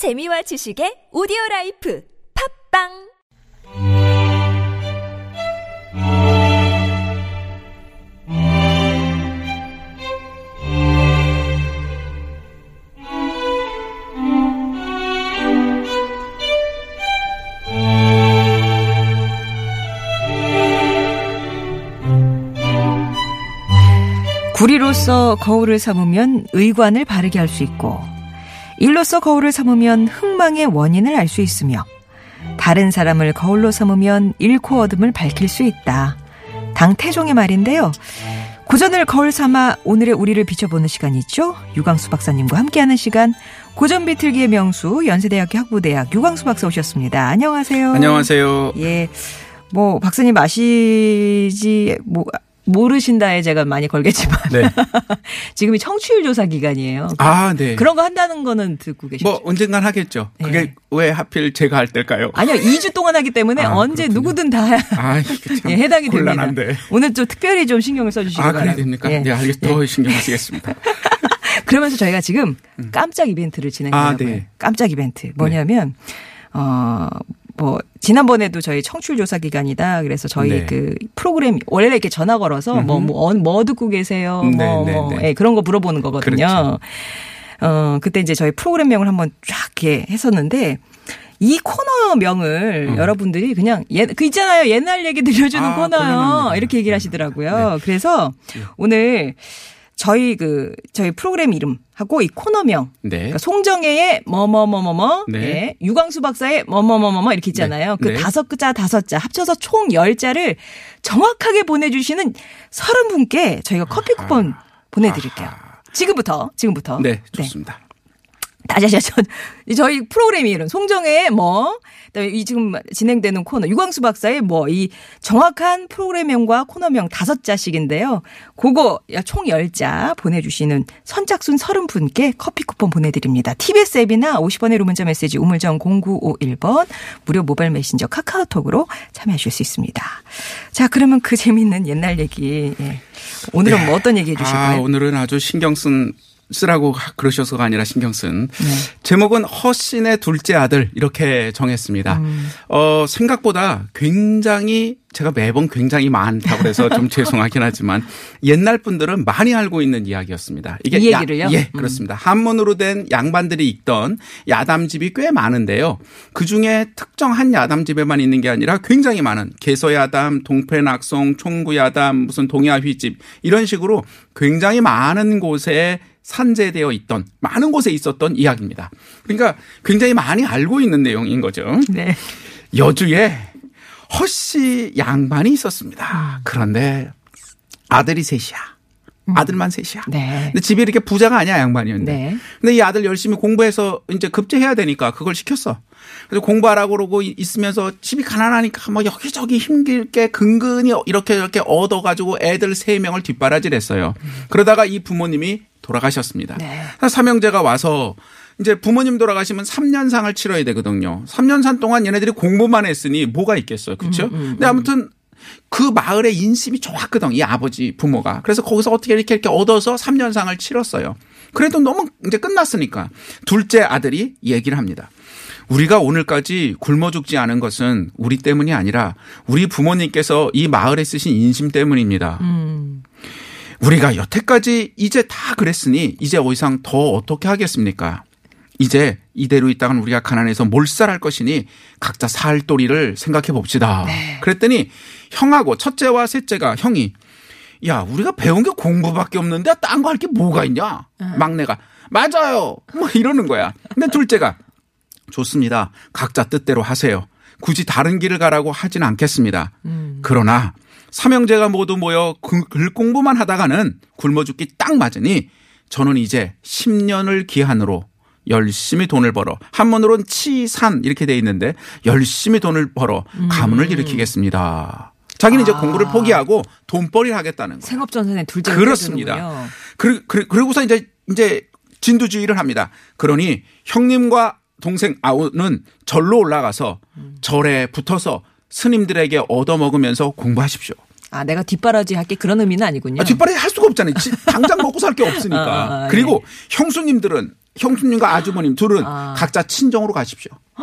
재미와 지식의 오디오 라이프 팝빵! 구리로서 거울을 삼으면 의관을 바르게 할 수 있고 일로서 거울을 삼으면 흥망의 원인을 알 수 있으며 다른 사람을 거울로 삼으면 잃고 얻음을 밝힐 수 있다. 당태종의 말인데요. 고전을 거울 삼아 오늘의 우리를 비춰보는 시간이죠. 유광수 박사님과 함께하는 시간 고전 비틀기의 명수 연세대학교 학부대학 유광수 박사 오셨습니다. 안녕하세요. 안녕하세요. 예. 뭐 박사님 아시지 뭐 모르신다에 제가 많이 걸겠지만 네. 지금이 청취율 조사 기간이에요. 아, 네. 그런 거 한다는 거는 듣고 계시죠? 뭐 언젠간 하겠죠. 그게 네. 왜 하필 제가 할 때일까요? 아니요, 2주 동안 하기 때문에 아, 언제 그렇군요. 누구든 다 아, 예, 해당이 곤란한데. 됩니다. 오늘 좀 특별히 좀 신경을 써주시기 아, 바랍니다. 그래 됩니까? 예. 네, 알겠 더 신경 쓰겠습니다. 그러면서 저희가 지금 깜짝 이벤트를 진행하고 아. 네. 깜짝 이벤트 뭐냐면 어. 뭐 지난번에도 저희 청취율 조사 기간이다. 그래서 저희 네. 그 프로그램 원래 이렇게 전화 걸어서 뭐뭐뭐 듣고 계세요. 네, 뭐, 네, 뭐 네. 예, 그런 거 물어보는 거거든요. 그렇죠. 어 그때 이제 저희 프로그램명을 한번 쫙 이렇게 했었는데 이 코너명을 여러분들이 그냥 예, 그 있잖아요. 옛날 얘기 들려주는 아, 코너요. 이렇게 얘기를 하시더라고요. 그래서 오늘 저희 그 저희 프로그램 이름하고 이 코너명 네. 그러니까 송정혜의 뭐뭐뭐뭐뭐, 네. 예, 유광수 박사의 뭐뭐뭐뭐뭐 이렇게 있잖아요. 그 네. 다섯 글자 다섯 자 합쳐서 총 열 자를 정확하게 보내주시는 서른 분께 저희가 커피 쿠폰 보내드릴게요. 지금부터 지금부터. 네, 좋습니다. 하시죠. 저희 프로그램 이름 송정혜의 뭐, 그다음에 이 지금 진행되는 코너 유광수 박사의 뭐 이 정확한 프로그램명과 코너명 다섯 자씩인데요. 그거 총 10자 보내주시는 선착순 30분께 커피 쿠폰 보내드립니다. TBS 앱이나 50원의 루문자 메시지 우물정 0951번 무료 모바일 메신저 카카오톡으로 참여하실 수 있습니다. 자 그러면 그 재밌는 옛날 얘기 예. 오늘은 뭐 어떤 얘기 아, 해주실까요? 오늘은 아주 신경 쓴 쓰라고 그러셔서가 아니라 신경 쓴 네. 제목은 허신의 둘째 아들 이렇게 정했습니다. 음. 어 생각보다 굉장히 제가 매번 굉장히 많다고 그래서 좀 죄송하긴 하지만 옛날 분들은 많이 알고 있는 이야기였습니다. 이 야- 얘기를요? 예, 음. 그렇습니다. 한문으로 된 양반들이 읽던 야담집이 꽤 많은데요. 그 중에 특정 한 야담집에만 있는 게 아니라 굉장히 많은 개서야담, 동패낙송, 총구야담, 무슨 동야휘집 이런 식으로 굉장히 많은 곳에 산재되어 있던 많은 곳에 있었던 이야기입니다. 그러니까 굉장히 많이 알고 있는 내용인 거죠. 네. 여주에 허씨 양반이 있었습니다. 그런데 아들이 셋이야. 아들만 셋이야. 네. 근데 집이 이렇게 부자가 아니야 양반이었는데. 네. 근데 이 아들 열심히 공부해서 이제 급제해야 되니까 그걸 시켰어. 그래서 공부하라고 그러고 있으면서 집이 가난하니까 뭐 여기저기 힘들게 근근히 이렇게 이렇게 얻어가지고 애들 세 명을 뒷바라지했어요. 그러다가 이 부모님이 돌아가셨습니다. 네. 삼형제가 와서 이제 부모님 돌아가시면 3년상을 치러야 되거든요. 3년산 동안 얘네들이 공부만 했으니 뭐가 있겠어요. 그렇죠? 근데 아무튼 그 마을의 인심이 좋았거든. 이 아버지 부모가. 그래서 거기서 어떻게 이렇게 이렇게 얻어서 3년상을 치렀어요. 그래도 너무 이제 끝났으니까 둘째 아들이 얘기를 합니다. 우리가 오늘까지 굶어 죽지 않은 것은 우리 때문이 아니라 우리 부모님께서 이 마을에 쓰신 인심 때문입니다. 음. 우리가 여태까지 이제 다 그랬으니 이제 더 이상 더 어떻게 하겠습니까? 이제 이대로 있다간 우리가 가난해서 몰살할 것이니 각자 살 도리를 생각해 봅시다. 그랬더니 형하고 첫째와 셋째가 형이 야 우리가 배운 게 공부밖에 없는데 딴 거 할 게 뭐가 있냐? 막내가 맞아요. 뭐 이러는 거야. 근데 둘째가 좋습니다. 각자 뜻대로 하세요. 굳이 다른 길을 가라고 하진 않겠습니다. 그러나 삼형제가 모두 모여 글- 글 공부만 하다가는 굶어 죽기 딱 맞으니 저는 이제 10년을 기한으로 열심히 돈을 벌어 한문으로는 치산 이렇게 돼 있는데 열심히 돈을 벌어 가문을 일으키겠습니다. 자기는 이제 공부를 포기하고 돈벌이를 하겠다는 거예요. 생업 전선의 둘째 그렇습니다. 그, 그, 그러고서 이제, 이제 진두주의를 합니다. 그러니 형님과 동생 아우는 절로 올라가서 절에 붙어서 스님들에게 얻어먹으면서 공부하십시오. 아, 내가 뒷바라지 할게 그런 의미는 아니군요. 아, 뒷바라지 할 수가 없잖아요. 지- 당장 먹고 살 게 없으니까. 아, 아, 그리고 형수님들은 형수님과 아주머님 둘은 아. 각자 친정으로 가십시오.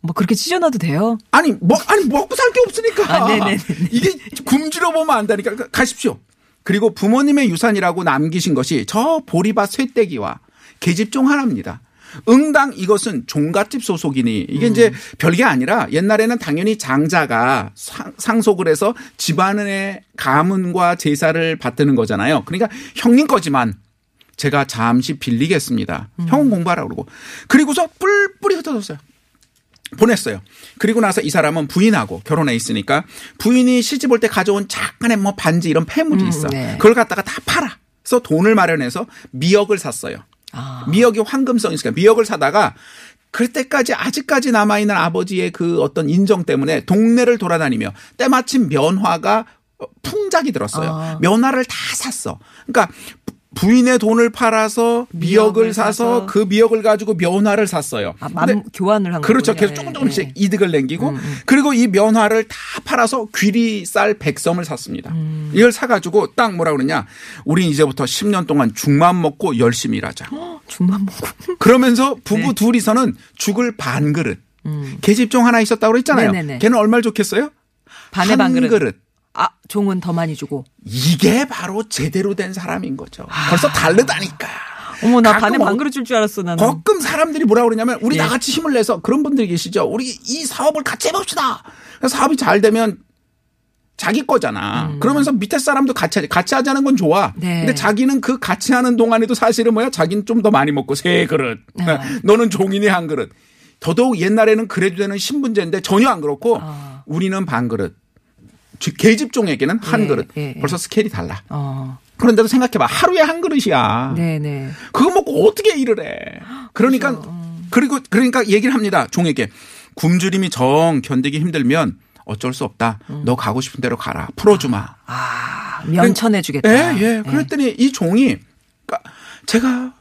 뭐 그렇게 찢어놔도 돼요? 아니 뭐 아니 먹고 살 게 없으니까 아. 이게 굶주려 보면 안 되니까 가- 가십시오. 그리고 부모님의 유산이라고 남기신 것이 저 보리밭 쇠떼기와 계집종 하나입니다. 응당 이것은 종갓집 소속이니 이게 이제 별게 아니라 옛날에는 당연히 장자가 상- 상속을 해서 집안의 가문과 제사를 받드는 거잖아요. 그러니까 형님 거지만 제가 잠시 빌리겠습니다. 형은 공부하라 그러고 그리고서 뿔뿔이 흩어졌어요. 보냈어요. 그리고 나서 이 사람은 부인하고 결혼해 있으니까 부인이 시집 올 때 가져온 약간의 뭐 반지 이런 폐물이 음, 있어. 네. 그걸 갖다가 다 팔아. 그래서 돈을 마련해서 미역을 샀어요. 아. 미역이 황금성이 있으니까 미역을 사다가 그때까지 아직까지 남아있는 아버지의 그 어떤 인정 때문에 동네를 돌아다니며 때마침 면화가 어, 풍작이 들었어요. 아. 면화를 다 샀어. 그러니까 부- 부인의 돈을 팔아서 미역을, 미역을 사서 사서. 그 미역을 가지고 면화를 샀어요. 아, 맘 교환을 한 그렇죠. 거군요. 계속 조금 예, 조금씩 예. 이득을 남기고 음, 그리고 이 면화를 다 팔아서 귀리 쌀 백섬을 샀습니다. 음. 이걸 사가지고 딱 뭐라 그러냐. 우린 이제부터 10년 동안 죽만 먹고 열심히 일하자. 죽만 먹고. 그러면서 부부 네. 둘이서는 죽을 반 그릇. 음. 계집종 하나 있었다고 그랬잖아요. 네네네. 걔는 얼마를 좋겠어요? 반의 한반 그릇. 아, 종은 더 많이 주고. 이게 바로 제대로 된 사람인 거죠. 벌써 다르다니까. 어머, 나 반의 어- 반 그릇 줄줄 알았어, 나는. 가끔 사람들이 뭐라 그러냐면 우리 예. 나같이 힘을 내서 그런 분들이 계시죠. 우리 이 사업을 같이 해봅시다. 사업이 잘 되면 자기 거잖아. 그러면서 밑에 사람도 같이 하지. 같이 하자는 건 좋아. 음. 네. 근데 자기는 그 같이 하는 동안에도 사실은 뭐야? 자기는 좀 더 많이 먹고 세 그릇. 아. 너는 종인이 한 그릇. 더더욱 옛날에는 그래도 되는 신분제인데 전혀 안 그렇고 아. 우리는 반 그릇. 지- 계집종에게는 한 예, 그릇. 예, 예. 벌써 스케일이 달라. 어. 그런데도 생각해봐. 하루에 한 그릇이야. 네네. 그거 먹고 어떻게 일을 해? 그러니까 음. 그리고 그러니까 얘기를 합니다. 종에게 굶주림이 정 견디기 힘들면 어쩔 수 없다. 음. 너 가고 싶은 대로 가라. 풀어주마. 아, 면천해주겠다. 예, 예. 그랬더니 이 종이 그러니까 제가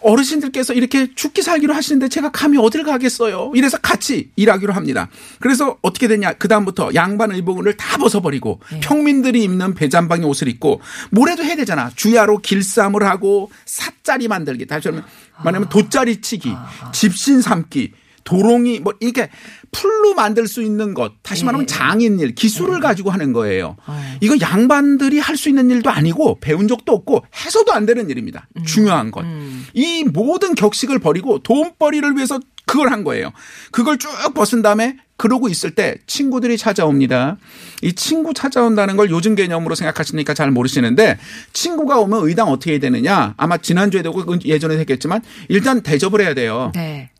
어르신들께서 이렇게 죽기 살기로 하시는데 제가 감히 어딜 가겠어요. 이래서 같이 일하기로 합니다. 그래서 어떻게 되냐. 그다음부터 양반 의복을 다 벗어버리고 예. 평민들이 입는 배잔방의 옷을 입고 뭐래도 해야 되잖아. 주야로 길쌈을 하고 삿자리 만들기. 다시 말하면 말하면 돗자리 치기, 집신 삼기, 도롱이 뭐 이렇게 풀로 만들 수 있는 것. 다시 말하면 예. 장인일, 기술을 가지고 하는 거예요. 어. 이거 양반들이 할 수 있는 일도 아니고 배운 적도 없고 해서도 안 되는 일입니다. 음. 중요한 건. 이 모든 격식을 버리고 돈벌이를 위해서 그걸 한 거예요. 그걸 쭉 벗은 다음에 그러고 있을 때 친구들이 찾아옵니다. 이 친구 찾아온다는 걸 요즘 개념으로 생각하시니까 잘 모르시는데 친구가 오면 의당 어떻게 해야 되느냐. 아마 지난주에도 그 예전에 했겠지만 일단 대접을 해야 돼요. 네.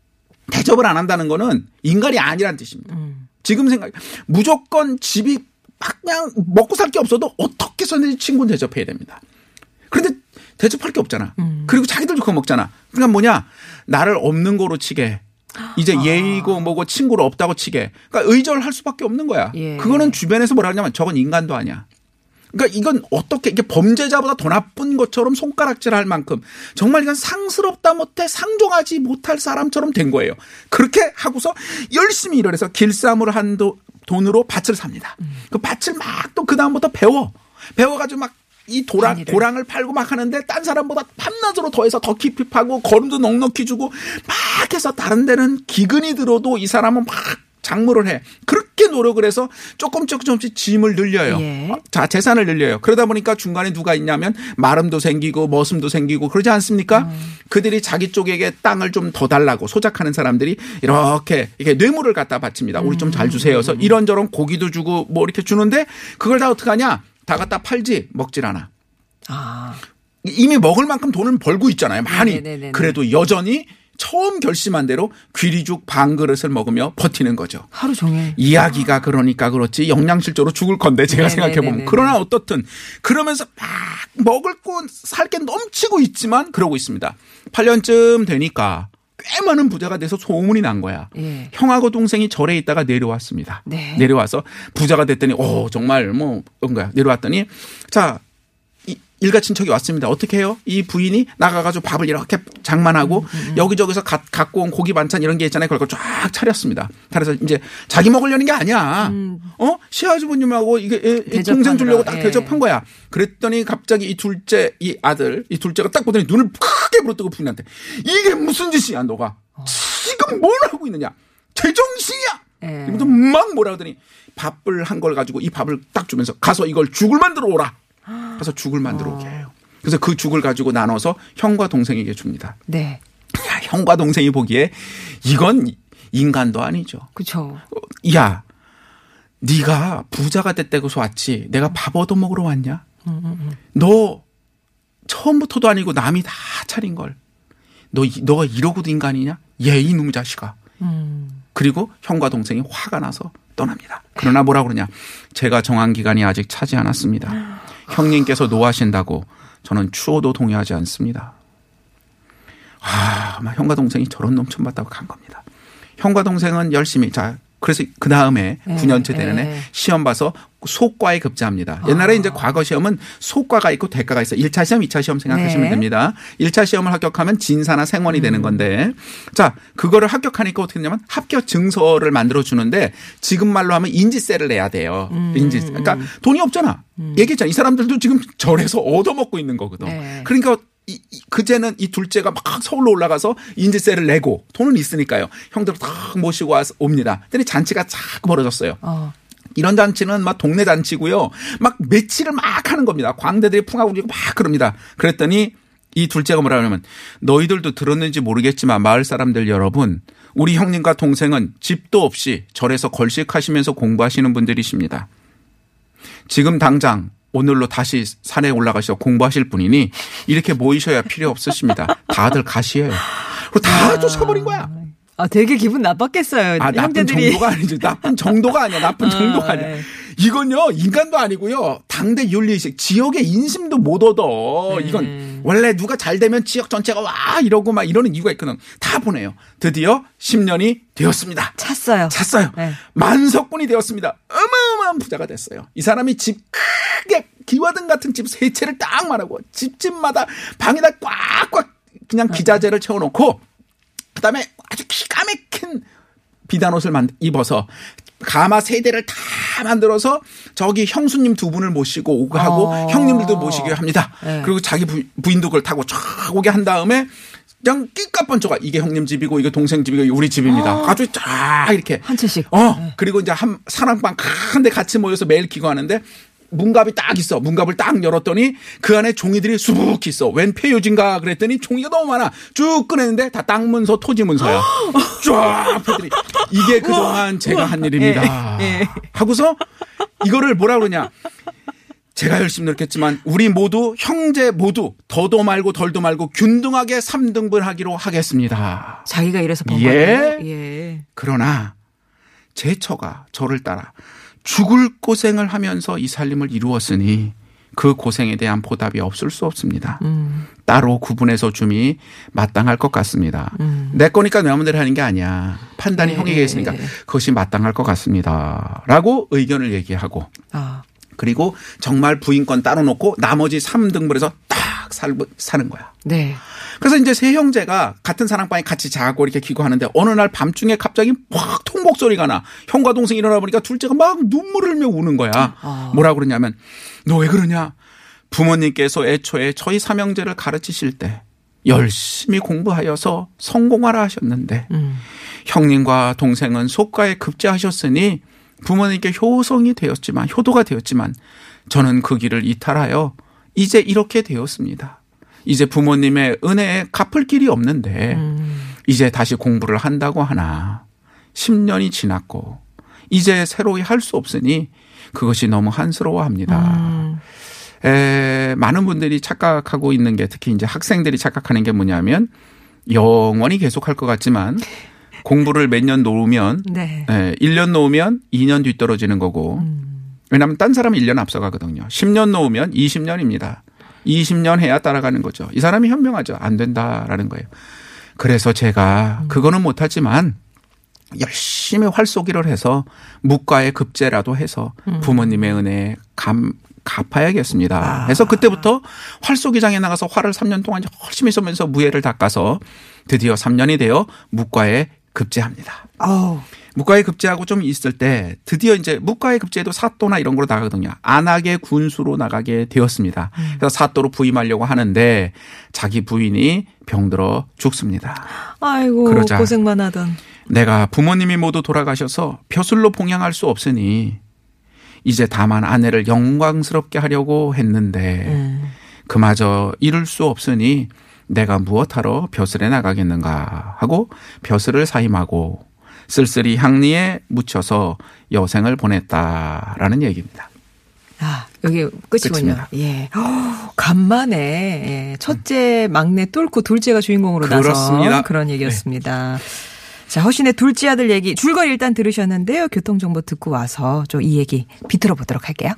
대접을 안 한다는 거는 인간이 아니란 뜻입니다. 음. 지금 생각 무조건 집이 막 그냥 먹고 살 게 없어도 어떻게 해서든지 친구는 대접해야 됩니다. 그런데 대접할 게 없잖아. 음. 그리고 자기들도 그거 먹잖아. 그러니까 뭐냐 나를 없는 거로 치게. 이제 아. 예의고 뭐고 친구로 없다고 치게. 그러니까 의절할 수밖에 없는 거야. 예. 그거는 주변에서 뭐라 하냐면 저건 인간도 아니야. 그러니까 이건 어떻게 이게 범죄자보다 더 나쁜 것처럼 손가락질할 만큼 정말 이건 상스럽다 못해 상종하지 못할 사람처럼 된 거예요. 그렇게 하고서 열심히 일을 해서 길쌈을 한 도- 돈으로 밭을 삽니다. 그 밭을 막 또 그 다음부터 배워 배워가지고 막이 도랑 단일을. 고랑을 팔고 막 하는데 딴 사람보다 밤낮으로 더해서 더 깊이 파고 거름도 넉넉히 주고 막 해서 다른 데는 기근이 들어도 이 사람은 막 작물을 해. 그렇게 노력을 해서 조금 조금 조금씩 짐을 늘려요. 예. 어, 자, 재산을 늘려요. 그러다 보니까 중간에 누가 있냐면 마름도 생기고 머슴도 생기고 그러지 않습니까? 그들이 자기 쪽에게 땅을 좀 더 달라고 소작하는 사람들이 이렇게 이렇게 뇌물을 갖다 바칩니다. 우리 좀 잘 주세요. 그래서 이런저런 고기도 주고 뭐 이렇게 주는데 그걸 다 어떻게 하냐? 다 갖다 팔지 먹질 않아. 아. 이미 먹을 만큼 돈을 벌고 있잖아요. 많이. 네네네네. 그래도 여전히 처음 결심한 대로 귀리죽 반 그릇을 먹으며 버티는 거죠. 하루 종일. 이야기가 그러니까 그렇지 영양실조로 죽을 건데 제가. 생각해 보면 그러나 어떻든 그러면서 막 먹을 건살게 넘치고 있지만 그러고 있습니다. 8년쯤 되니까 꽤 많은 부자가 돼서 소문이 난 거야. 예. 형하고 동생이 절에 있다가 내려왔습니다. 네. 내려와서 부자가 됐더니 오 정말 뭐 거야. 내려왔더니 자 이, 일가 친척이 왔습니다. 어떻게 해요? 이 부인이 나가가지고 밥을 이렇게 장만하고 음, 여기저기서 가, 갖고 온 고기 반찬 이런 게 있잖아요. 그걸 쫙 차렸습니다. 그래서 이제 자기 먹으려는 게 아니야. 어? 시아주부님하고 이게 음. 동생 주려고 딱 예. 대접한 거야. 그랬더니 갑자기 이 둘째 이 아들 이 둘째가 딱 보더니 눈을 크게 부릅뜨고 부인한테 이게 무슨 짓이야 너가 지금 뭘 하고 있느냐 제정신이야 예. 막 뭐라 하더니 밥을 한 걸 가지고 이 밥을 딱 주면서 가서 이걸 죽을 만들어 오라 가서 죽을 만들어 오게 해요 그래서 그 죽을 가지고 나눠서 형과 동생에게 줍니다 네. 야, 형과 동생이 보기에 이건 인간도 아니죠 그렇죠. 어, 야, 네가 부자가 됐다고서 왔지. 내가 밥 얻어 먹으러 왔냐? 너 처음부터도 아니고 남이 다 차린 걸. 너 이- 너가 이러고도 인간이냐? 얘 이놈 자식아. 그리고 형과 동생이 화가 나서 떠납니다. 그러나 뭐라 그러냐? 제가 정한 기간이 아직 차지 않았습니다. 형님께서 노하신다고 저는 추호도 동의하지 않습니다. 아, 막 형과 동생이 저런 놈 처음 봤다고 간 겁니다. 형과 동생은 열심히 자 그래서 그 다음에 네, 9년째 되는 해 네. 시험 봐서 속과에 급제합니다. 옛날에 이제 과거 시험은 속과가 있고 대과가 있어요. 1차 시험, 2차 시험 생각하시면 네. 됩니다. 1차 시험을 합격하면 진사나 생원이 되는 음. 건데 자, 그거를 합격하니까 어떻게 되냐면 합격 증서를 만들어 주는데 지금 말로 하면 인지세를 내야 돼요. 음. 인지. 그러니까 돈이 없잖아. 얘기했잖아. 이 사람들도 지금 절에서 얻어먹고 있는 거거든. 네. 그러니까 이, 이- 그제는 이 둘째가 막 서울로 올라가서 인지세를 내고 돈은 있으니까요. 형들 다 모시고 와서 옵니다. 근데 잔치가 쫙 벌어졌어요. 어. 이런 잔치는 막 동네 잔치고요. 막 매치를 막 하는 겁니다. 광대들이 풍하고 막 그럽니다. 그랬더니 이 둘째가 뭐라 하냐면 너희들도 들었는지 모르겠지만 마을 사람들 여러분 우리 형님과 동생은 집도 없이 절에서 걸식하시면서 공부하시는 분들이십니다. 지금 당장 오늘로 다시 산에 올라가셔서 공부하실 분이니 이렇게 모이셔야 필요 없으십니다. 다들 가시에요. 다 쫓아버린 거야. 아, 되게 기분 나빴겠어요. 아, 나쁜. 정도가 아니죠. 나쁜 정도가 아니야. 나쁜 정도가 아니야. 네. 이건요, 인간도 아니고요. 당대 윤리의식, 지역의 인심도 못 얻어. 네. 이건 원래 누가 잘 되면 지역 전체가 와! 이러고 막 이러는 이유가 있거든. 다 보내요. 드디어 10년이 되었습니다. 찼어요. 찼어요. 네. 만석군이 되었습니다. 어마어마한 부자가 됐어요. 이 사람이 집 크게 기와등 같은 집 세 채를 딱 말하고 집집마다 방에다 꽉꽉 그냥 기자재를 채워놓고 그다음에 아주 기가 막힌 비단 옷을 만 입어서 가마 세 대를 다 만들어서 저기 형수님 두 분을 모시고 오고 하고 어. 형님들도 모시게 합니다. 네. 그리고 자기 부, 부인도 그걸 타고 쫙 오게 한 다음에 그냥 끼까뻔쩍아 이게 형님 집이고 이게 동생 집이고 우리 집입니다. 아주 쫙 이렇게 한 채씩. 어 그리고 이제 한 사랑방 큰 데 같이 모여서 매일 기거하는데 문갑이 딱 있어. 문갑을 딱 열었더니 그 안에 종이들이 수북히 있어. 웬 폐유진가 그랬더니 종이가 너무 많아. 쭉 꺼냈는데 다 땅 문서, 토지 문서야. 쫙 펴들이. 이게 그동안 제가 한 일입니다. 예, 예. 하고서 이거를 뭐라 그러냐. 제가 열심히 노력했지만 우리 모두 형제 모두 더도 말고 덜도 말고 균등하게 3등분 하기로 하겠습니다. 자기가 이래서 번 예. 예. 그러나 제 처가 저를 따라 죽을 고생을 하면서 이 살림을 이루었으니 그 고생에 대한 보답이 없을 수 없습니다. 음. 따로 구분해서 줌이 마땅할 것 같습니다. 내 거니까 내 마음대로 하는 게 아니야. 판단이 네. 형에게 있으니까 그것이 마땅할 것 같습니다. 라고 의견을 얘기하고 아. 그리고 정말 부인권 따로 놓고 나머지 3등분해서 딱 살, 사는 거야. 네. 그래서 이제 세 형제가 같은 사랑방에 같이 자고 이렇게 기고하는데 어느 날 밤중에 갑자기 확 통곡 소리가 나. 형과 동생이 일어나 보니까 둘째가 막 눈물을 흘며 우는 거야. 아. 뭐라 그러냐면 너 왜 그러냐? 부모님께서 애초에 저희 삼형제를 가르치실 때 열심히 공부하여서 성공하라 하셨는데 음. 형님과 동생은 속가에 급제하셨으니 부모님께 효성이 되었지만 효도가 되었지만 저는 그 길을 이탈하여 이제 이렇게 되었습니다. 이제 부모님의 은혜에 갚을 길이 없는데 이제 다시 공부를 한다고 하나 10년이 지났고 이제 새로이 할 수 없으니 그것이 너무 한스러워합니다. 에, 많은 분들이 착각하고 있는 게 특히 이제 학생들이 착각하는 게 뭐냐면 영원히 계속할 것 같지만 공부를 몇 년 놓으면 네. 예, 1년 놓으면 2년 뒤떨어지는 거고. 왜냐하면 딴 사람은 1년 앞서가거든요. 10년 놓으면 20년입니다. 20년 해야 따라가는 거죠. 이 사람이 현명하죠. 안 된다라는 거예요. 그래서 제가 그거는 못하지만 열심히 활쏘기를 해서 무과에 급제라도 해서 부모님의 은혜에 감 갚아야겠습니다. 아. 그래서 그때부터 활쏘기장에 나가서 활을 3년 동안 열심히 쏘면서 무예를 닦아서 드디어 3년이 되어 묵과에 급제합니다. 묵과에 급제하고 좀 있을 때 드디어 이제 묵과에 급제도 사또나 이런 거로 나가거든요. 안하게 군수로 나가게 되었습니다. 그래서 사또로 부임하려고 하는데 자기 부인이 병들어 죽습니다. 아이고 그러자. 고생만 하던. 내가 부모님이 모두 돌아가셔서 벼슬로 봉양할 수 없으니 이제 다만 아내를 영광스럽게 하려고 했는데 음. 그마저 이룰 수 없으니 내가 무엇하러 벼슬에 나가겠는가 하고 벼슬을 사임하고 쓸쓸히 향리에 묻혀서 여생을 보냈다라는 얘기입니다. 아, 여기 끝이군요. 끝입니다. 예. 어, 간만에 예. 첫째, 막내 뚫고 둘째가 주인공으로 그렇습니다. 네. 그런 얘기였습니다. 자, 허신의 둘째 아들 얘기 줄거리 일단 들으셨는데요. 교통정보 듣고 와서 좀 이 얘기 비틀어 보도록 할게요.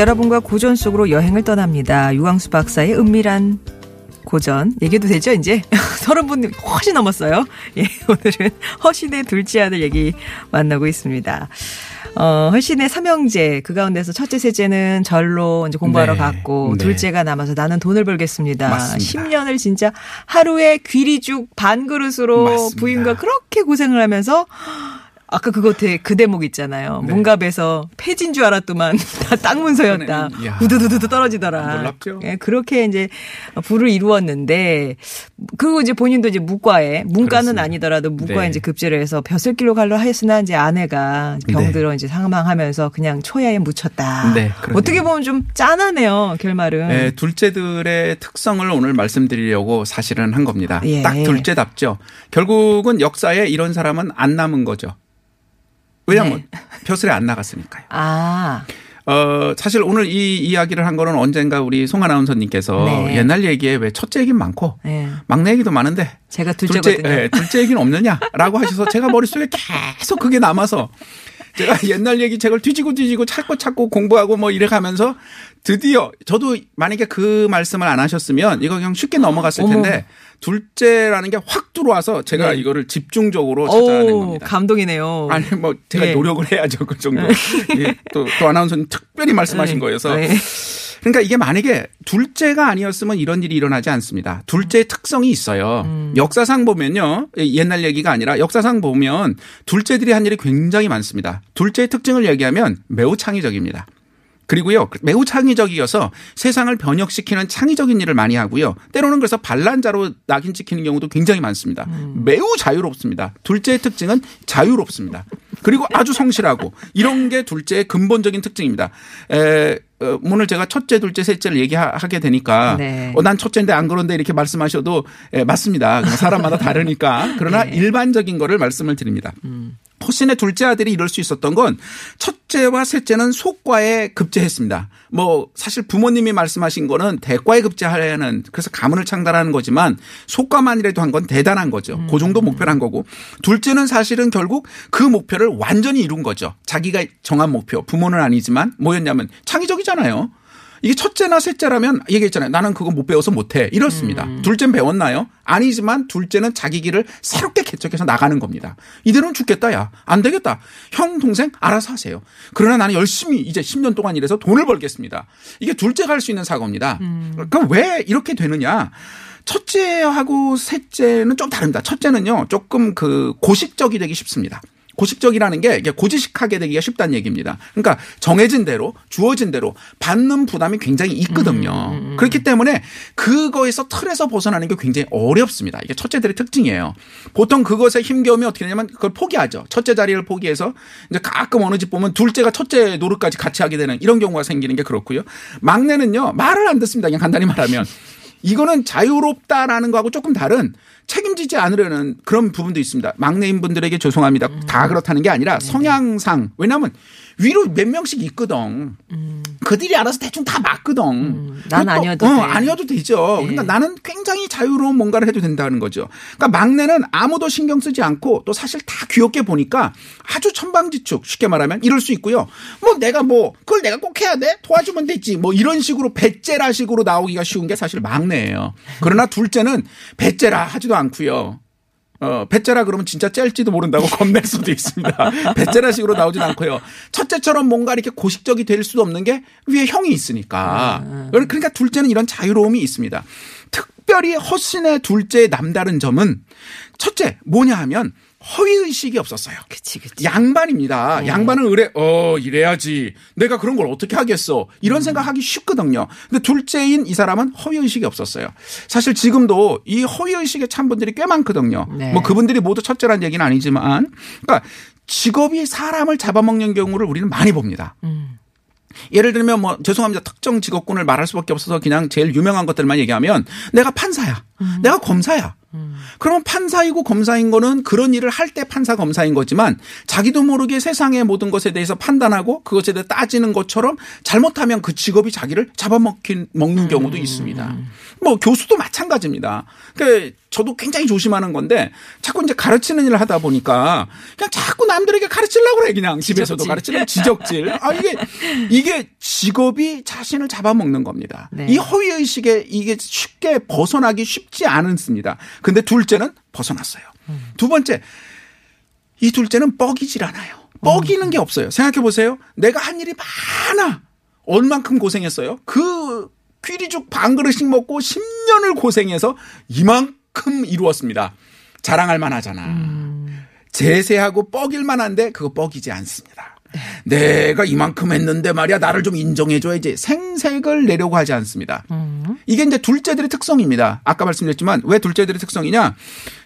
여러분과 고전 속으로 여행을 떠납니다. 유광수 박사의 은밀한 고전 얘기도 되죠 이제 서른 분 훨씬 넘었어요. 예, 오늘은 허신의 둘째 아들 얘기 만나고 있습니다. 어, 허신의 삼형제 그 가운데서 첫째 셋째는 절로 이제 공부하러 네. 갔고 네. 둘째가 남아서 나는 돈을 벌겠습니다. 맞습니다. 10년을 진짜 하루에 귀리죽 반 그릇으로 맞습니다. 부인과 그렇게 고생을 하면서 아까 그거 되게 그 대목 있잖아요. 네. 문갑에서 폐진 줄 알았더만 다 땅 문서였다. 그러네. 이야. 우두두두 떨어지더라. 놀랍죠? 예, 그렇게 이제 부를 이루었는데 그리고 이제 본인도 이제 무과에 문과는 그렇습니다. 아니더라도 무과에 네. 이제 급제를 해서 벼슬길로 갈려 했으나 이제 아내가 병들어 이제 사망하면서 그냥 초야에 묻혔다. 네, 어떻게. 보면 좀 짠하네요 결말은. 네, 둘째들의 특성을 오늘 말씀드리려고 사실은 한 겁니다. 예. 딱 둘째답죠. 결국은 역사에 이런 사람은 안 남은 거죠. 왜냐하면 네. 벼슬에 안 나갔으니까요. 아, 어, 사실 오늘 이 이야기를 한 거는 언젠가 우리 송 아나운서님께서 네. 옛날 얘기에 왜 첫째 얘기는 많고 예. 막내 얘기도 많은데 제가 둘째, 둘째거든요. 예, 둘째 얘기는 없느냐라고 하셔서 제가 머릿속에 계속 그게 남아서 제가 옛날 얘기 책을 뒤지고 뒤지고 찾고 찾고 공부하고 뭐 이래 가면서 드디어 저도 만약에 그 말씀을 안 하셨으면 이거 그냥 쉽게 넘어갔을 어머. 텐데 둘째라는 게 확 들어와서 제가 네. 이거를 집중적으로 찾아낸 오, 겁니다. 감동이네요. 아니 뭐 제가 예. 노력을 해야죠 그 정도. 예, 또, 또 아나운서님 특별히 말씀하신 네. 거여서 네. 그러니까 이게 만약에 둘째가 아니었으면 이런 일이 일어나지 않습니다. 둘째의 특성이 있어요. 음. 역사상 보면요. 옛날 얘기가 아니라 역사상 보면 둘째들이 한 일이 굉장히 많습니다. 둘째의 특징을 얘기하면 매우 창의적입니다. 그리고요 매우 창의적이어서 세상을 변혁시키는 창의적인 일을 많이 하고요 때로는 그래서 반란자로 낙인 찍히는 경우도 굉장히 많습니다 매우 자유롭습니다 둘째의 특징은 자유롭습니다 그리고 아주 성실하고 이런 게 둘째의 근본적인 특징입니다 에, 어, 오늘 제가 첫째, 둘째, 셋째를 얘기하게 되니까 네. 어, 난 첫째인데 안 그런데 이렇게 말씀하셔도 예, 맞습니다. 사람마다 다르니까 그러나 네. 일반적인 거를 말씀을 드립니다. 호신의 둘째 아들이 이럴 수 있었던 건 첫째와 셋째는 속과에 급제했습니다. 뭐 사실 부모님이 말씀하신 거는 대과에 급제하려는 그래서 가문을 창달하는 거지만 속과만이라도 한 건 대단한 거죠. 그 정도 목표를 한 거고 둘째는 사실은 결국 그 목표를 완전히 이룬 거죠. 자기가 정한 목표 부모는 아니지만 뭐였냐면 창의적이잖아요. 이게 첫째나 셋째라면 얘기했잖아요. 나는 그거 못 배워서 못해. 이렇습니다. 둘째는 배웠나요? 아니지만 둘째는 자기 길을 새롭게 개척해서 나가는 겁니다. 이대로는 죽겠다, 야. 안 되겠다. 형, 동생, 알아서 하세요. 그러나 나는 열심히 이제 10년 동안 일해서 돈을 벌겠습니다. 이게 둘째가 할 수 있는 사고입니다. 그럼 왜 이렇게 되느냐? 첫째하고 셋째는 좀 다릅니다. 첫째는요, 조금 그 고식적이 되기 쉽습니다. 고식적이라는 게 고지식하게 되기가 쉽다는 얘기입니다. 그러니까 정해진 대로 주어진 대로 받는 부담이 굉장히 있거든요. 그렇기 때문에 그거에서 틀에서 벗어나는 게 굉장히 어렵습니다. 이게 첫째들의 특징이에요. 보통 그것에 힘겨우면 어떻게 되냐면 그걸 포기하죠. 첫째 자리를 포기해서 이제 가끔 어느 집 보면 둘째가 첫째 노릇까지 같이 하게 되는 이런 경우가 생기는 게 그렇고요. 막내는요 말을 안 듣습니다. 그냥 간단히 말하면. 이거는 자유롭다라는 거하고 조금 다른 책임지지 않으려는 그런 부분도 있습니다. 막내인 분들에게 죄송합니다. 다 그렇다는 게 아니라 성향상 왜냐하면 위로 몇 명씩 있거든. 그들이 알아서 대충 다 맞거든. 음. 난 그리고 또, 아니어도 어, 돼. 아니어도 되죠. 그러니까 예. 나는 굉장히 자유로운 뭔가를 해도 된다는 거죠. 그러니까 막내는 아무도 신경 쓰지 않고 또 사실 다 귀엽게 보니까 아주 천방지축 쉽게 말하면 이럴 수 있고요. 뭐 내가 뭐 그걸 내가 꼭 해야 돼? 도와주면 되지. 뭐 이런 식으로 배째라식으로 나오기가 쉬운 게 사실 막내예요. 그러나 둘째는 배째라 하지도 않고요. 어, 배째라 그러면 진짜 짤지도 모른다고 겁낼 수도 있습니다. 배째라식으로 나오진 않고요. 첫째처럼 뭔가 이렇게 고식적이 될 수도 없는 게 위에 형이 있으니까. 그러니까 둘째는 이런 자유로움이 있습니다. 특별히 허신의 둘째의 남다른 점은 첫째 뭐냐 하면 허위 의식이 없었어요. 그치, 그치. 양반입니다. 양반은 의뢰, 어, 이래야지. 내가 그런 걸 어떻게 하겠어. 이런 생각하기 쉽거든요. 근데 둘째인 이 사람은 허위 의식이 없었어요. 사실 지금도 이 허위 의식에 찬 분들이 꽤 많거든요. 네. 뭐 그분들이 모두 첫째란 얘기는 아니지만. 그러니까 직업이 사람을 잡아먹는 경우를 우리는 많이 봅니다. 예를 들면 뭐 죄송합니다. 특정 직업군을 말할 수밖에 없어서 그냥 제일 유명한 것들만 얘기하면 내가 판사야. 내가 검사야. 그러면 판사이고 검사인 거는 그런 일을 할 때 판사 검사인 거지만 자기도 모르게 세상의 모든 것에 대해서 판단하고 그것에 대해 따지는 것처럼 잘못하면 그 직업이 자기를 잡아먹힌 먹는 경우도 있습니다. 뭐 교수도 마찬가지입니다. 그러니까 저도 굉장히 조심하는 건데 자꾸 이제 가르치는 일을 하다 보니까 그냥 자꾸 남들에게 가르치려고 그래 그냥 집에서도 가르치는 지적질. 아 이게 이게 직업이 자신을 잡아먹는 겁니다. 네. 이 허위 의식에 이게 쉽게 벗어나기 쉽지 않습니다. 근데 둘째는 벗어났어요. 두 번째 이 둘째는 뻐기질 않아요. 뻐기는 게 없어요. 생각해 보세요. 내가 한 일이 많아. 얼만큼 고생했어요? 그 귀리죽 반 그릇씩 먹고 10년을 고생해서 이만큼 이루었습니다. 자랑할 만하잖아. 제세하고 뻐길 만한데 그거 뻐기지 않습니다. 내가 이만큼 했는데 말이야 나를 좀 인정해줘야지 생색을 내려고 하지 않습니다. 이게 이제 둘째들의 특성입니다. 아까 말씀드렸지만 왜 둘째들의 특성이냐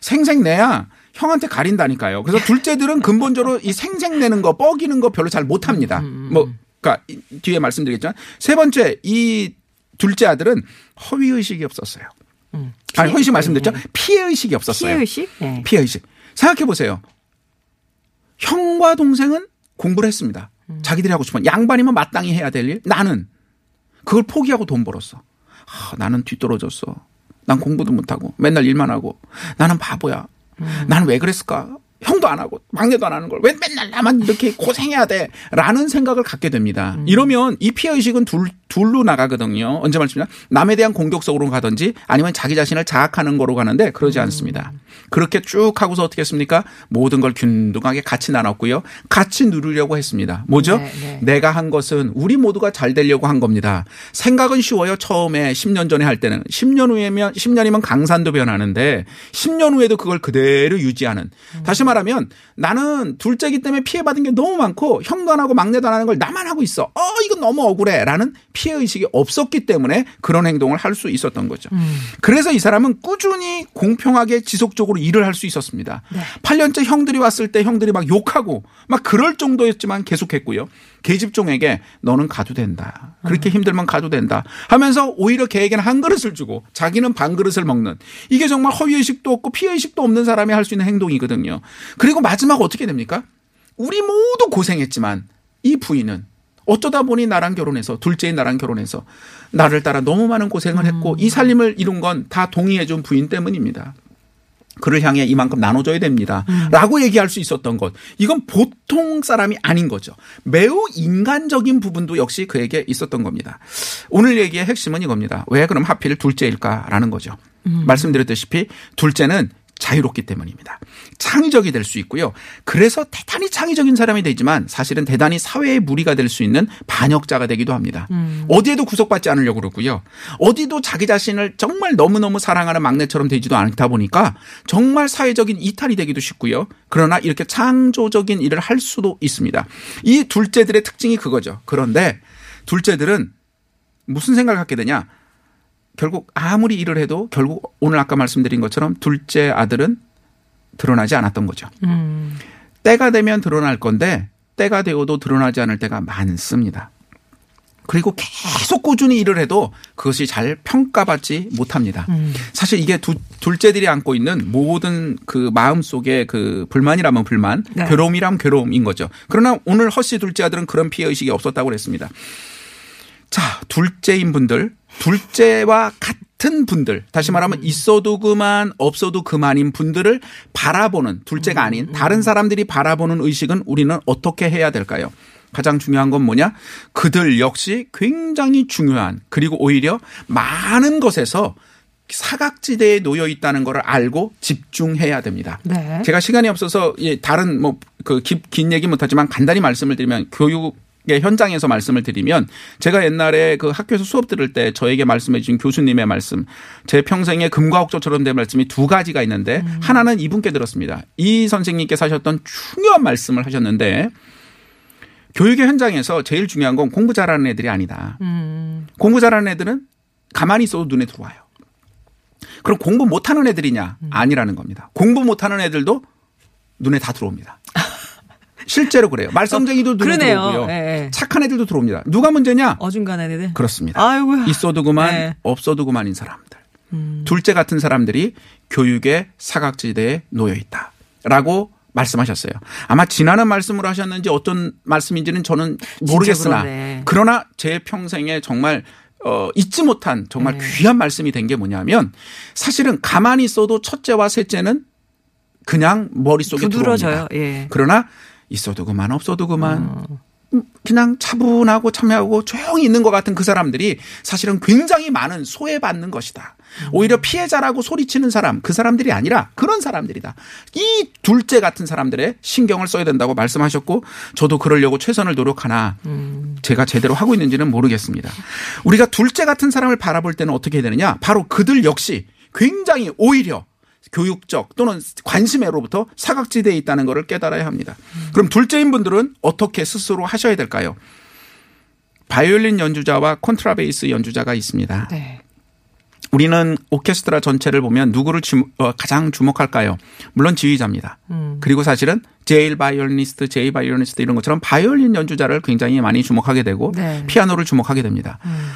생색 내야 형한테 가린다니까요. 그래서 둘째들은 근본적으로 이 생색 내는 거 뻐기는 거 별로 잘 못합니다. 뭐 그러니까 이- 뒤에 말씀드리겠지만 세 번째 이 둘째 아들은 허위 의식이 없었어요. 아니 허위 의식 말씀드렸죠. 피해 의식이 없었어요. 피해 의식? 네. 피해 의식. 생각해 보세요. 형과 동생은 공부를 했습니다. 자기들이 하고 싶은 양반이면 마땅히 해야 될 일. 나는 그걸 포기하고 돈 벌었어. 아, 나는 뒤떨어졌어. 난 공부도 못하고 맨날 일만 하고 나는 바보야. 나는 왜 그랬을까? 형도 안 하고 막내도 안 하는 걸 왜 맨날 나만 이렇게 고생해야 돼? 라는 생각을 갖게 됩니다. 이러면 이 피해 의식은 둘, 둘로 나가거든요. 언제 말씀이냐? 남에 대한 공격성으로 가든지 아니면 자기 자신을 자학하는 거로 가는데 그러지 않습니다. 그렇게 쭉 하고서 어떻게 했습니까? 모든 걸 균등하게 같이 나눴고요. 같이 누리려고 했습니다. 뭐죠? 네, 네. 내가 한 것은 우리 모두가 잘 되려고 한 겁니다. 생각은 쉬워요. 처음에 10년 전에 할 때는 10년 후에면 10년이면 강산도 변하는데 10년 후에도 그걸 그대로 유지하는. 다시 말하면 나는 둘째기 때문에 피해받은 게 너무 많고 형도 안 하고 막내도 안 하는 걸 나만 하고 있어. 어 이건 너무 억울해라는 피해 의식이 없었기 때문에 그런 행동을 할 수 있었던 거죠. 그래서 이 사람은 꾸준히 공평하게 지속적으로 일을 할 수 있었습니다. 8년째 형들이 왔을 때 형들이 막 욕하고 막 그럴 정도였지만 계속했고요. 계집종에게 너는 가도 된다. 그렇게 힘들면 가도 된다. 하면서 오히려 걔에게는 한 그릇을 주고 자기는 반 그릇을 먹는 이게 정말 허위의식도 없고 피해의식도 없는 사람이 할 수 있는 행동이거든요. 그리고 마지막 어떻게 됩니까? 우리 모두 고생했지만 이 부인은 어쩌다 보니 나랑 결혼해서 둘째인 나랑 결혼해서 나를 따라 너무 많은 고생을 했고 이 살림을 이룬 건 다 동의해준 부인 때문입니다. 그를 향해 이만큼 나눠줘야 됩니다. 라고 얘기할 수 있었던 것. 이건 보통 사람이 아닌 거죠. 매우 인간적인 부분도 역시 그에게 있었던 겁니다. 오늘 얘기의 핵심은 이겁니다. 왜 그럼 하필 둘째일까라는 거죠. 말씀드렸다시피 둘째는 자유롭기 때문입니다. 창의적이 될 수 있고요. 그래서 대단히 창의적인 사람이 되지만 사실은 대단히 사회의 무리가 될 수 있는 반역자가 되기도 합니다. 어디에도 구속받지 않으려고 그러고요. 어디도 자기 자신을 정말 너무너무 사랑하는 막내처럼 되지도 않다 보니까 정말 사회적인 이탈이 되기도 쉽고요. 그러나 이렇게 창조적인 일을 할 수도 있습니다. 이 둘째들의 특징이 그거죠. 그런데 둘째들은 무슨 생각을 갖게 되냐? 결국 아무리 일을 해도 결국 오늘 아까 말씀드린 것처럼 둘째 아들은 드러나지 않았던 거죠. 때가 되면 드러날 건데 때가 되어도 드러나지 않을 때가 많습니다. 그리고 계속 꾸준히 일을 해도 그것이 잘 평가받지 못합니다. 사실 이게 두, 둘째들이 안고 있는 모든 그 마음 속에 그 불만이라면 불만, 네. 괴로움이라면 괴로움인 거죠. 그러나 오늘 허씨 둘째 아들은 그런 피해 의식이 없었다고 그랬습니다. 자, 둘째인 분들, 둘째와 같은 분들, 다시 말하면 있어도 그만, 없어도 그만인 분들을 바라보는 둘째가 아닌 다른 사람들이 바라보는 의식은 우리는 어떻게 해야 될까요? 가장 중요한 건 뭐냐? 그들 역시 굉장히 중요한 그리고 오히려 많은 것에서 사각지대에 놓여 있다는 것을 알고 집중해야 됩니다. 네. 제가 시간이 없어서 예, 다른 뭐 그 긴 얘기 못하지만 간단히 말씀을 드리면 교육 의 현장에서 말씀을 드리면 제가 옛날에 그 학교에서 수업 들을 때 저에게 말씀해 주신 교수님의 말씀 제 평생에 금과 옥조처럼 된 말씀이 두 가지가 있는데 음. 하나는 이분께 들었습니다. 이 선생님께서 하셨던 중요한 말씀을 하셨는데 교육의 현장에서 제일 중요한 건 공부 잘하는 애들이 아니다. 음. 공부 잘하는 애들은 가만히 있어도 눈에 들어와요. 그럼 공부 못하는 애들이냐? 음. 아니라는 겁니다. 공부 못하는 애들도 눈에 다 들어옵니다. 실제로 그래요. 말썽쟁이도 어. 들어오고요. 네. 착한 애들도 들어옵니다. 누가 문제냐? 어중간한 애들. 그렇습니다. 아이고. 있어도 그만, 네. 없어도 그만인 사람들. 음. 둘째 같은 사람들이 교육의 사각지대에 놓여 있다 라고 말씀하셨어요. 아마 지나는 말씀으로 하셨는지 어떤 말씀인지는 저는 모르겠으나 그러나 제 평생에 정말 어, 잊지 못한 정말 네. 귀한 말씀이 된 게 뭐냐면 사실은 가만히 있어도 첫째와 셋째는 그냥 머릿속에 두드러져요. 들어옵니다. 예. 그러나 있어도 그만 없어도 그만 어. 그냥 차분하고 참여하고 조용히 있는 것 같은 그 사람들이 사실은 굉장히 많은 소외받는 것이다. 오히려 피해자라고 소리치는 사람, 그 사람들이 아니라 그런 사람들이다. 이 둘째 같은 사람들의 신경을 써야 된다고 말씀하셨고 저도 그러려고 최선을 노력하나 제가 제대로 하고 있는지는 모르겠습니다. 우리가 둘째 같은 사람을 바라볼 때는 어떻게 해야 되느냐? 바로 그들 역시 굉장히 오히려 교육적 또는 관심에로부터 사각지대에 있다는 것을 깨달아야 합니다. 그럼 둘째인 분들은 어떻게 스스로 하셔야 될까요? 바이올린 연주자와 콘트라베이스 연주자가 있습니다. 네. 우리는 오케스트라 전체를 보면 누구를 주목, 어, 가장 주목할까요? 물론 지휘자입니다. 음. 그리고 사실은 제일 바이올리니스트, 제이 바이올리니스트 이런 것처럼 바이올린 연주자를 굉장히 많이 주목하게 되고 네. 피아노를 주목하게 됩니다. 음.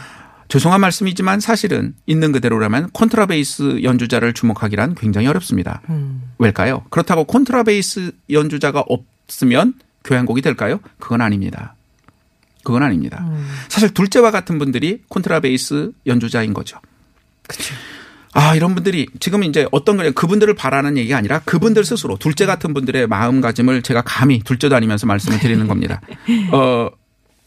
죄송한 말씀이지만 사실은 있는 그대로라면 콘트라베이스 연주자를 주목하기란 굉장히 어렵습니다. 음. 왜일까요? 그렇다고 콘트라베이스 연주자가 없으면 교향곡이 될까요? 그건 아닙니다. 그건 아닙니다. 음. 사실 둘째와 같은 분들이 콘트라베이스 연주자인 거죠. 그렇죠. 아, 이런 분들이 지금 이제 어떤 거냐 그분들을 바라는 얘기가 아니라 그분들 스스로 둘째 같은 분들의 마음가짐을 제가 감히 둘째 다니면서 말씀을 드리는 겁니다. 어,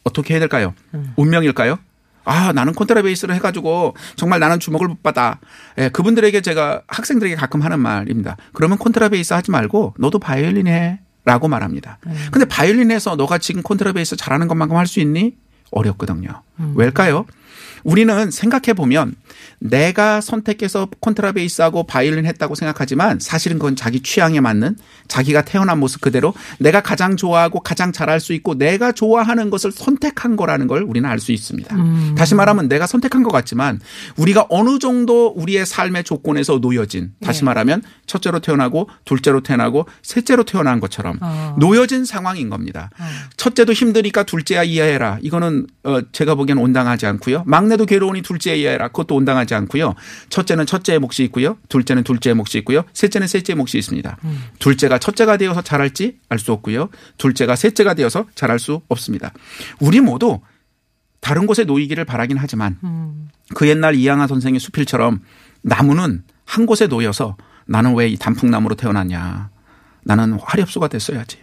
어떻게 해야 될까요? 음. 운명일까요? 아, 나는 콘트라베이스를 해가지고 정말 나는 주목을 못 받아. 예, 그분들에게 제가 학생들에게 가끔 하는 말입니다. 그러면 콘트라베이스 하지 말고 너도 바이올린 해. 라고 말합니다. 음. 근데 바이올린 해서 너가 지금 콘트라베이스 잘하는 것만큼 할 수 있니? 어렵거든요. 음. 왜일까요? 우리는 생각해 보면 내가 선택해서 콘트라베이스하고 바이올린 했다고 생각하지만 사실은 그건 자기 취향에 맞는 자기가 태어난 모습 그대로 내가 가장 좋아하고 가장 잘할 수 있고 내가 좋아하는 것을 선택한 거라는 걸 우리는 알 수 있습니다. 음. 다시 말하면 내가 선택한 것 같지만 우리가 어느 정도 우리의 삶의 조건에서 놓여진 다시 네. 말하면 첫째로 태어나고 둘째로 태어나고 셋째로 태어난 것처럼 어. 놓여진 상황인 겁니다. 어. 첫째도 힘드니까 둘째야 이해해라. 이거는 어 제가 보기엔 온당하지 않고요. 막내도 괴로우니 둘째 이해해라. 그것도 온당하지 않고요. 첫째는 첫째의 몫이 있고요. 둘째는 둘째의 몫이 있고요. 셋째는 셋째의 몫이 있습니다. 음. 둘째가 첫째가 되어서 잘할지 알 수 없고요. 둘째가 셋째가 되어서 잘할 수 없습니다. 우리 모두 다른 곳에 놓이기를 바라긴 하지만 음. 그 옛날 이양하 선생의 수필처럼 나무는 한 곳에 놓여서 나는 왜 이 단풍나무로 태어났냐. 나는 화렵수가 됐어야지.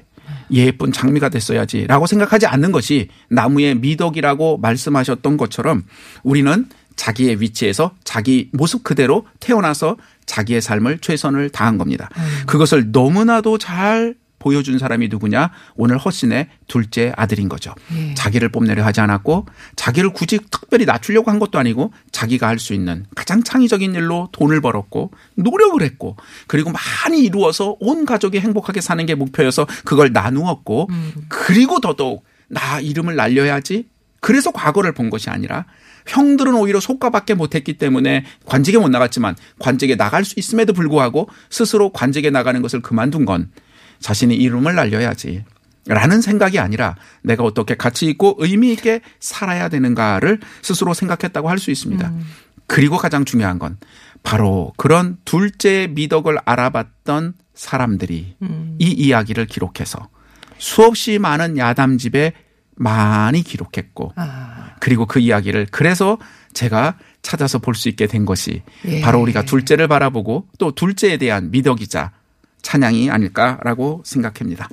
예쁜 장미가 됐어야지라고 생각하지 않는 것이 나무의 미덕이라고 말씀하셨던 것처럼 우리는 자기의 위치에서 자기 모습 그대로 태어나서 자기의 삶을 최선을 다한 겁니다. 음. 그것을 너무나도 잘 보여준 사람이 누구냐? 오늘 허신의 둘째 아들인 거죠. 예. 자기를 뽐내려 하지 않았고 자기를 굳이 특별히 낮추려고 한 것도 아니고 자기가 할 수 있는 가장 창의적인 일로 돈을 벌었고 노력을 했고 그리고 많이 이루어서 온 가족이 행복하게 사는 게 목표여서 그걸 나누었고 음. 그리고 더더욱 나 이름을 날려야지 그래서 과거를 본 것이 아니라 형들은 오히려 속가밖에 못했기 때문에 관직에 못 나갔지만 관직에 나갈 수 있음에도 불구하고 스스로 관직에 나가는 것을 그만둔 건 자신이 이름을 날려야지. 라는 생각이 아니라 내가 어떻게 가치 있고 의미 있게 살아야 되는가를 스스로 생각했다고 할 수 있습니다. 음. 그리고 가장 중요한 건 바로 그런 둘째 미덕을 알아봤던 사람들이 음. 이 이야기를 기록해서 수없이 많은 야담집에 많이 기록했고 아. 그리고 그 이야기를 그래서 제가 찾아서 볼 수 있게 된 것이 예. 바로 우리가 둘째를 바라보고 또 둘째에 대한 미덕이자 찬양이 아닐까라고 생각합니다.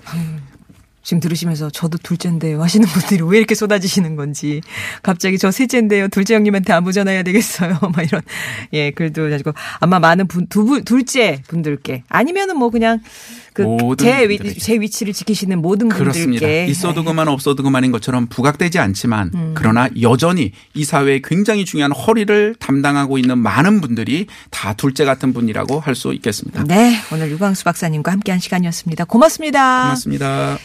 지금 들으시면서 저도 둘째인데요 하시는 분들이 왜 이렇게 쏟아지시는 건지 갑자기 저 셋째인데요 둘째 형님한테 안부 전화해야 되겠어요 막 이런 예 글도 가지고 아마 많은 분, 두 분, 둘째 분들께 아니면은 뭐 그냥 모든 그제. 제 위치를 지키시는 모든 그렇습니다. 분들께 있어도 그만 없어도 그만인 것처럼 부각되지 않지만 음. 그러나 여전히 이 사회에 굉장히 중요한 허리를 담당하고 있는 많은 분들이 다 둘째 같은 분이라고 할 수 있겠습니다. 네 오늘 유광수 박사님과 함께한 시간이었습니다 고맙습니다. 고맙습니다.